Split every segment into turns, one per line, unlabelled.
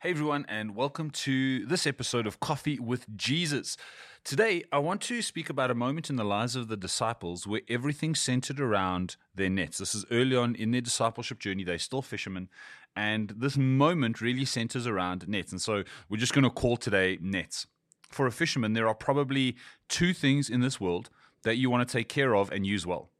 Hey everyone, and welcome to this episode of Coffee with Jesus. Today, I want to speak about a moment in the lives of the disciples where everything centered around their nets. This is early on in their discipleship journey, they're still fishermen, and this moment really centers around nets. And so, we're just going to call today nets. For a fisherman, there are probably two things in this world that you want to take care of and use well.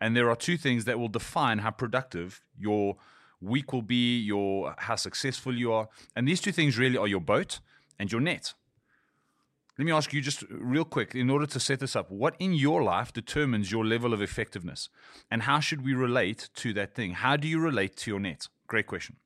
And there are two things that will define how productive your week will be, your how successful you are. And these two things really are your boat and your net. Let me ask you just real quick, in order to set this up, what in your life determines your level of effectiveness? And how should we relate to that thing? How do you relate to your net? Great question.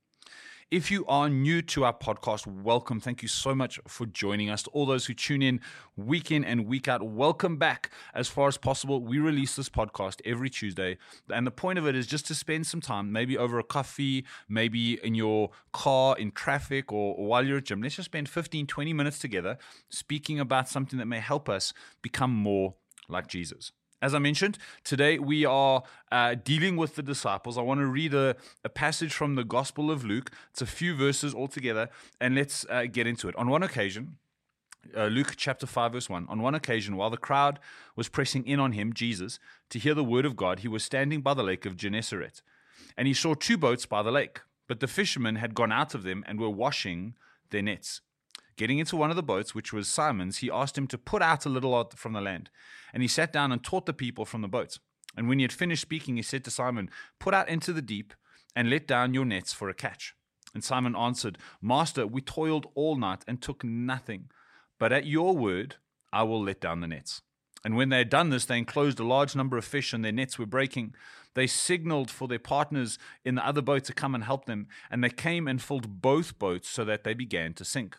If you are new to our podcast, welcome. Thank you so much for joining us. To all those who tune in week in and week out, welcome back. As far as possible, we release this podcast every Tuesday. And the point of it is just to spend some time, maybe over a coffee, maybe in your car, in traffic, or, while you're at gym. Let's just spend 15, 20 minutes together speaking about something that may help us become more like Jesus. As I mentioned, today we are uh, dealing with the disciples. I want to read a, a, passage from the Gospel of Luke. It's a few verses altogether, and let's uh, get into it. On one occasion, uh, Luke chapter 5, verse 1. On one occasion, while the crowd was pressing in on him, Jesus, to hear the word of God, he was standing by the lake of Gennesaret. And he saw two boats by the lake, but the fishermen had gone out of them and were washing their nets. Getting into one of the boats, which was Simon's, he asked him to put out a little out from the land. And he sat down and taught the people from the boat. And when he had finished speaking, he said to Simon, Put out into the deep and let down your nets for a catch. And Simon answered, Master, we toiled all night and took nothing. But at your word, I will let down the nets. And when they had done this, they enclosed a large number of fish, and their nets were breaking. They signaled for their partners in the other boat to come and help them, and they came and filled both boats so that they began to sink.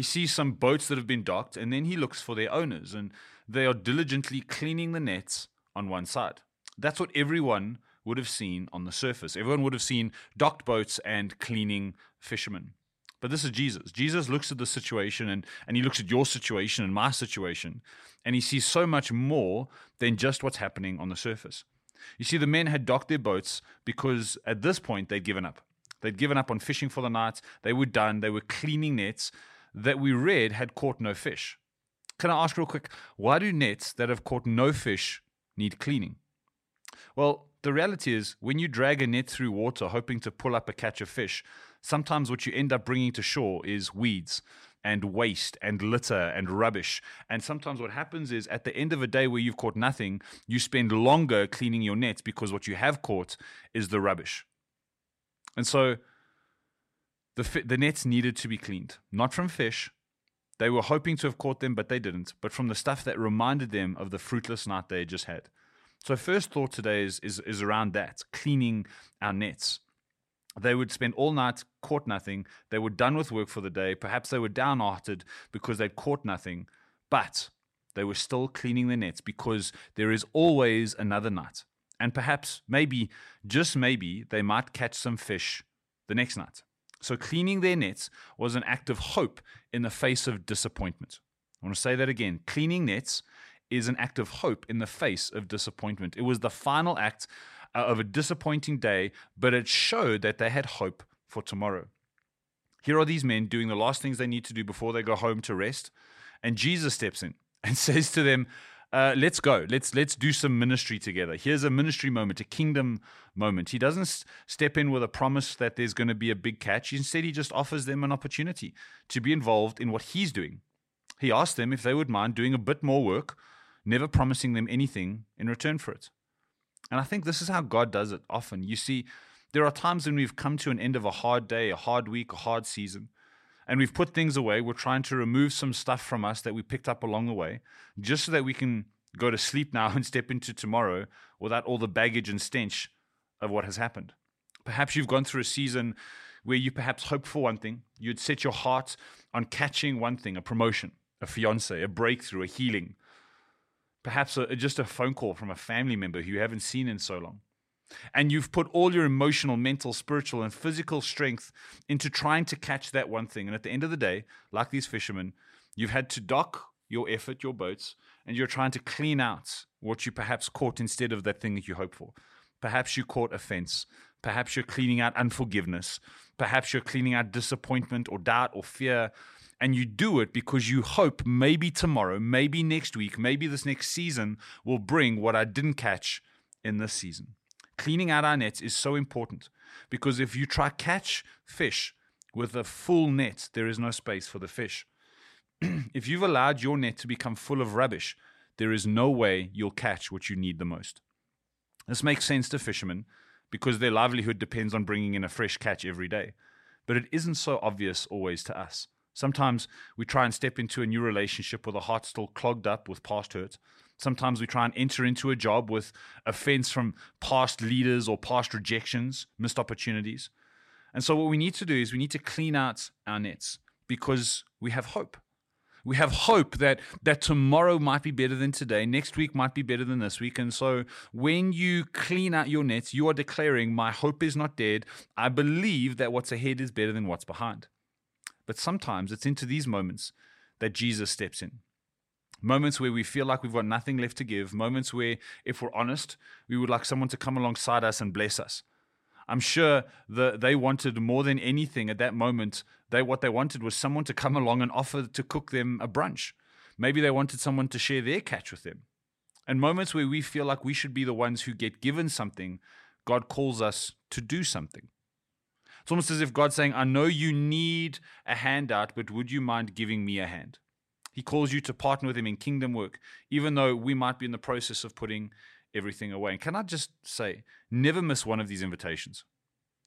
he sees some boats that have been docked, and then he looks for their owners, and they are diligently cleaning the nets on one side. That's what everyone would have seen on the surface. Everyone would have seen docked boats and cleaning fishermen. But this is Jesus. Jesus looks at the situation and, and he looks at your situation and my situation, and he sees so much more than just what's happening on the surface. You see, the men had docked their boats because at this point they'd given up. They'd given up on fishing for the night. They were done. They were cleaning nets that we read had caught no fish. Can I ask real quick, why do nets that have caught no fish need cleaning? Well, the reality is, when you drag a net through water hoping to pull up a catch of fish, sometimes what you end up bringing to shore is weeds and waste and litter and rubbish. And sometimes what happens is, at the end of a day where you've caught nothing, you spend longer cleaning your nets because what you have caught is the rubbish. And so, the, the nets needed to be cleaned, not from fish. They were hoping to have caught them, but they didn't, but from the stuff that reminded them of the fruitless night they had just had. So, first thought today is, is, is around that cleaning our nets. They would spend all night, caught nothing. They were done with work for the day. Perhaps they were downhearted because they'd caught nothing, but they were still cleaning their nets because there is always another night. And perhaps, maybe, just maybe, they might catch some fish the next night. So cleaning their nets was an act of hope in the face of disappointment. I want to say that again. Cleaning nets is an act of hope in the face of disappointment. It was the final act uh, of a disappointing day, but it showed that they had hope for tomorrow. Here are these men doing the last things they need to do before they go home to rest, and Jesus steps in and says to them, uh, let's go. Let's let's do some ministry together. Here's a ministry moment, a kingdom moment. He doesn't s- step in with a promise that there's going to be a big catch. Instead, he just offers them an opportunity to be involved in what he's doing. He asks them if they would mind doing a bit more work, never promising them anything in return for it. And I think this is how God does it often. You see, there are times when we've come to an end of a hard day, a hard week, a hard season and we've put things away. We're trying to remove some stuff from us that we picked up along the way, just so that we can go to sleep now and step into tomorrow without all the baggage and stench of what has happened. Perhaps you've gone through a season where you perhaps hope for one thing, you'd set your heart on catching one thing a promotion, a fiance, a breakthrough, a healing, perhaps a, just a phone call from a family member who you haven't seen in so long. And you've put all your emotional, mental, spiritual, and physical strength into trying to catch that one thing. And at the end of the day, like these fishermen, you've had to dock your effort, your boats, and you're trying to clean out what you perhaps caught instead of that thing that you hoped for. Perhaps you caught offense. Perhaps you're cleaning out unforgiveness. Perhaps you're cleaning out disappointment or doubt or fear. And you do it because you hope maybe tomorrow, maybe next week, maybe this next season will bring what I didn't catch in this season. Cleaning out our nets is so important because if you try to catch fish with a full net, there is no space for the fish. if you've allowed your net to become full of rubbish, there is no way you'll catch what you need the most. This makes sense to fishermen because their livelihood depends on bringing in a fresh catch every day. But it isn't so obvious always to us. Sometimes we try and step into a new relationship with a heart still clogged up with past hurt. Sometimes we try and enter into a job with offense from past leaders or past rejections, missed opportunities. And so, what we need to do is we need to clean out our nets because we have hope. We have hope that that tomorrow might be better than today, next week might be better than this week. And so when you clean out your nets, you are declaring, My hope is not dead. I believe that what's ahead is better than what's behind. But sometimes it's into these moments that Jesus steps in. Moments where we feel like we've got nothing left to give, moments where, if we're honest, we would like someone to come alongside us and bless us. I'm sure the, they wanted more than anything at that moment. They what they wanted was someone to come along and offer to cook them a brunch. Maybe they wanted someone to share their catch with them. And moments where we feel like we should be the ones who get given something, God calls us to do something. It's almost as if God's saying, I know you need a handout, but would you mind giving me a hand? He calls you to partner with Him in kingdom work, even though we might be in the process of putting everything away. And can I just say, never miss one of these invitations.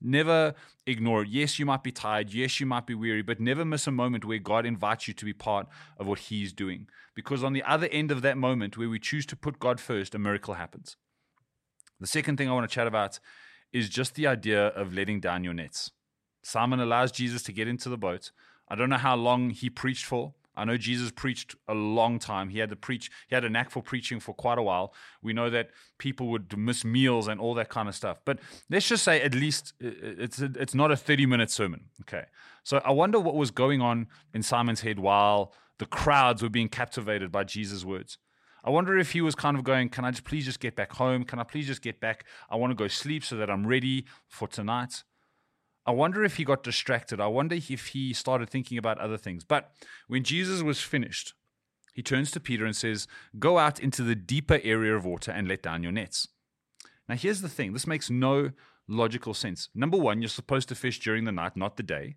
Never ignore it. Yes, you might be tired. Yes, you might be weary, but never miss a moment where God invites you to be part of what He's doing. Because on the other end of that moment, where we choose to put God first, a miracle happens. The second thing I want to chat about is just the idea of letting down your nets. Simon allows Jesus to get into the boat. I don't know how long he preached for. I know Jesus preached a long time. He had to preach. He had a knack for preaching for quite a while. We know that people would miss meals and all that kind of stuff. But let's just say at least uh, uh, it's a, it's not a 30 minute sermon. Okay. So I wonder what was going on in Simon's head while the crowds were being captivated by Jesus' words. I wonder if he was kind of going, Can I just please just get back home? Can I please just get back? I want to go sleep so that I'm ready for tonight. I wonder if he got distracted. I wonder if he started thinking about other things. But when Jesus was finished, he turns to Peter and says, Go out into the deeper area of water and let down your nets. Now, here's the thing this makes no logical sense. Number one, you're supposed to fish during the night, not the day.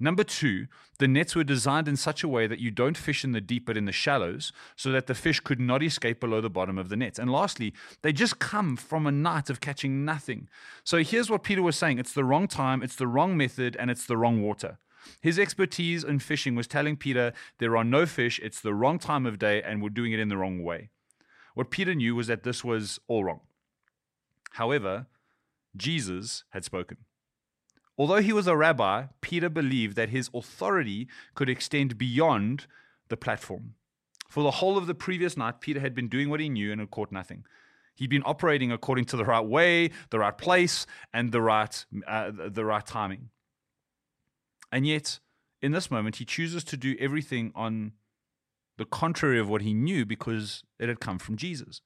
Number two, the nets were designed in such a way that you don't fish in the deep but in the shallows, so that the fish could not escape below the bottom of the nets. And lastly, they just come from a night of catching nothing. So here's what Peter was saying it's the wrong time, it's the wrong method, and it's the wrong water. His expertise in fishing was telling Peter there are no fish, it's the wrong time of day, and we're doing it in the wrong way. What Peter knew was that this was all wrong. However, Jesus had spoken. Although he was a rabbi, Peter believed that his authority could extend beyond the platform. For the whole of the previous night, Peter had been doing what he knew and had caught nothing. He'd been operating according to the right way, the right place, and the right, uh, the right timing. And yet, in this moment, he chooses to do everything on the contrary of what he knew because it had come from Jesus.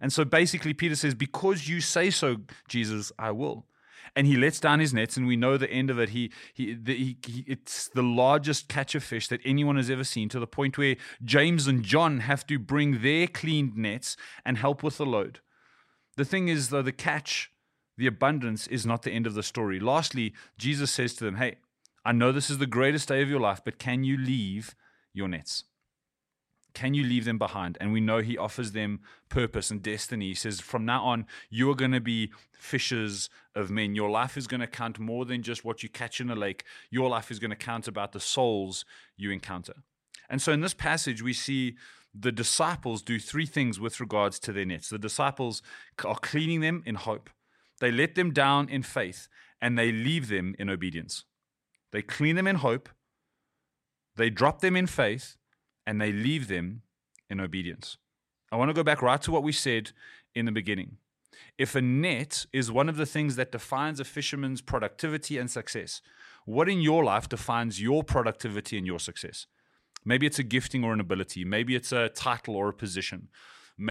And so basically, Peter says, Because you say so, Jesus, I will and he lets down his nets, and we know the end of it. He, he, the, he, he, it's the largest catch of fish that anyone has ever seen, to the point where James and John have to bring their cleaned nets and help with the load. The thing is, though, the catch, the abundance, is not the end of the story. Lastly, Jesus says to them, Hey, I know this is the greatest day of your life, but can you leave your nets? Can you leave them behind? And we know he offers them purpose and destiny. He says, From now on, you are going to be fishers of men. Your life is going to count more than just what you catch in a lake. Your life is going to count about the souls you encounter. And so in this passage, we see the disciples do three things with regards to their nets. The disciples are cleaning them in hope, they let them down in faith, and they leave them in obedience. they clean them in hope, they drop them in faith, and they leave them in obedience. I want to go back right to what we said in the beginning. If a net is one of the things that defines a fisherman's productivity and success, what in your life defines your productivity and your success? Maybe it's a gifting or an ability. Maybe it's a title or a position.